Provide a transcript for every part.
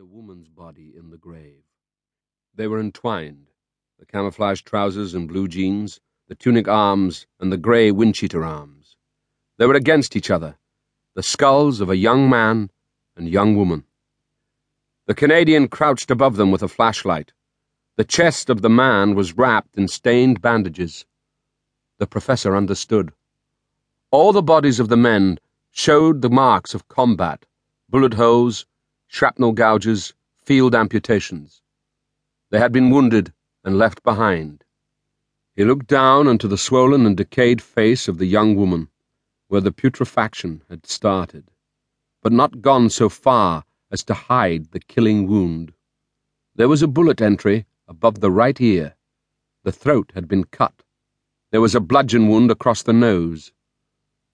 a woman's body in the grave. They were entwined, the camouflage trousers and blue jeans, the tunic arms and the grey windcheater arms. They were against each other, the skulls of a young man and young woman. The Canadian crouched above them with a flashlight. The chest of the man was wrapped in stained bandages. The professor understood. All the bodies of the men showed the marks of combat bullet holes, shrapnel gouges, field amputations. They had been wounded and left behind. He looked down into the swollen and decayed face of the young woman, where the putrefaction had started, but not gone so far as to hide the killing wound. There was a bullet entry above the right ear. The throat had been cut. There was a bludgeon wound across the nose.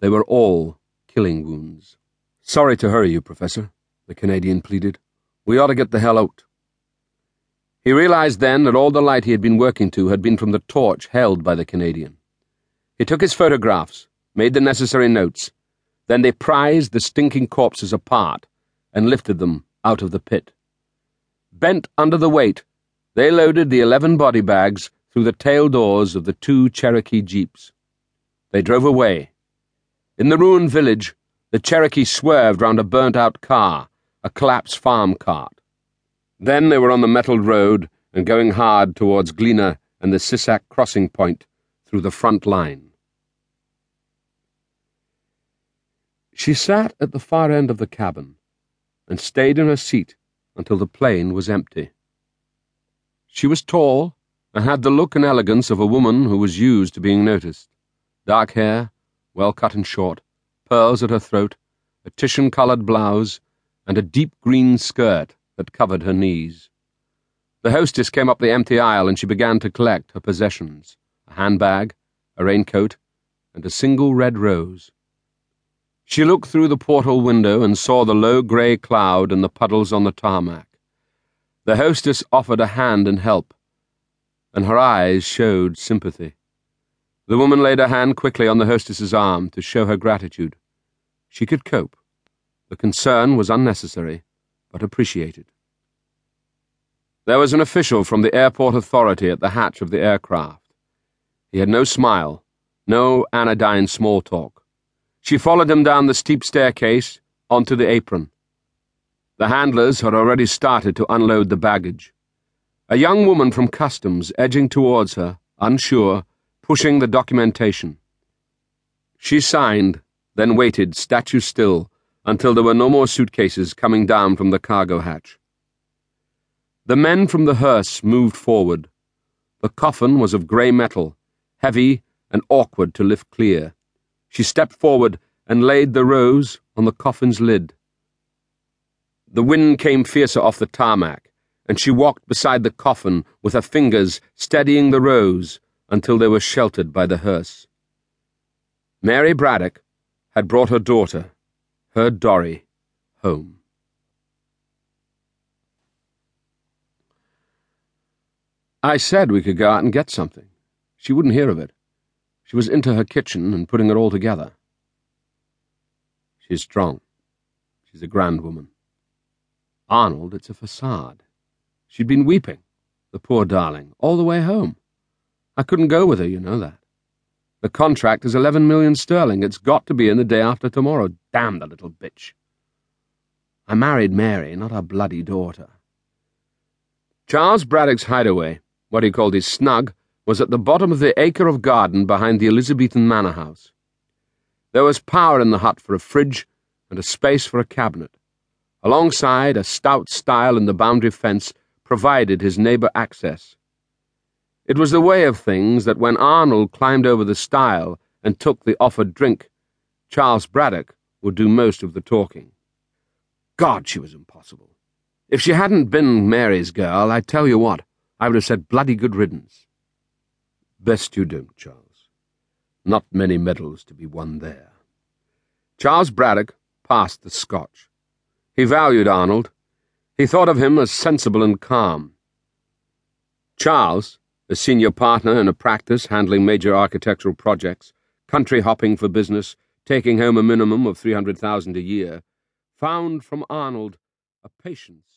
They were all killing wounds. Sorry to hurry you, Professor, the Canadian pleaded. We ought to get the hell out. He realized then that all the light he had been working to had been from the torch held by the Canadian. He took his photographs, made the necessary notes. Then they prized the stinking corpses apart and lifted them out of the pit. Bent under the weight, they loaded the eleven body bags through the tail doors of the two Cherokee jeeps. They drove away. In the ruined village, the Cherokee swerved round a burnt out car, a collapsed farm cart. Then they were on the metalled road and going hard towards Glina and the Sisak crossing point through the front line. She sat at the far end of the cabin and stayed in her seat until the plane was empty. She was tall and had the look and elegance of a woman who was used to being noticed. Dark hair, well cut and short, pearls at her throat, a titian coloured blouse, and a deep green skirt that covered her knees. The hostess came up the empty aisle and she began to collect her possessions a handbag, a raincoat, and a single red rose. She looked through the portal window and saw the low grey cloud and the puddles on the tarmac. The hostess offered a hand and help, and her eyes showed sympathy. The woman laid her hand quickly on the hostess's arm to show her gratitude. She could cope. The concern was unnecessary, but appreciated. There was an official from the airport authority at the hatch of the aircraft. He had no smile, no anodyne small talk. She followed him down the steep staircase onto the apron. The handlers had already started to unload the baggage. A young woman from customs edging towards her, unsure, pushing the documentation. She signed, then waited, statue still, until there were no more suitcases coming down from the cargo hatch. The men from the hearse moved forward. The coffin was of grey metal, heavy and awkward to lift clear. She stepped forward and laid the rose on the coffin's lid. The wind came fiercer off the tarmac, and she walked beside the coffin with her fingers steadying the rose until they were sheltered by the hearse. Mary Braddock had brought her daughter, her Dorrie, home. I said we could go out and get something. She wouldn't hear of it. She was into her kitchen and putting it all together. She's strong. She's a grand woman. Arnold, it's a facade. She'd been weeping, the poor darling, all the way home. I couldn't go with her, you know that. The contract is eleven million sterling. It's got to be in the day after tomorrow. Damn the little bitch. I married Mary, not her bloody daughter. Charles Braddock's hideaway, what he called his snug, was at the bottom of the acre of garden behind the Elizabethan manor house. There was power in the hut for a fridge and a space for a cabinet. Alongside, a stout stile in the boundary fence provided his neighbour access. It was the way of things that when Arnold climbed over the stile and took the offered drink, Charles Braddock would do most of the talking. God, she was impossible. If she hadn't been Mary's girl, I tell you what, I would have said bloody good riddance. Best you don't, Charles. Not many medals to be won there. Charles Braddock passed the scotch. He valued Arnold. He thought of him as sensible and calm. Charles, a senior partner in a practice handling major architectural projects, country hopping for business, taking home a minimum of 300,000 a year, found from Arnold a patience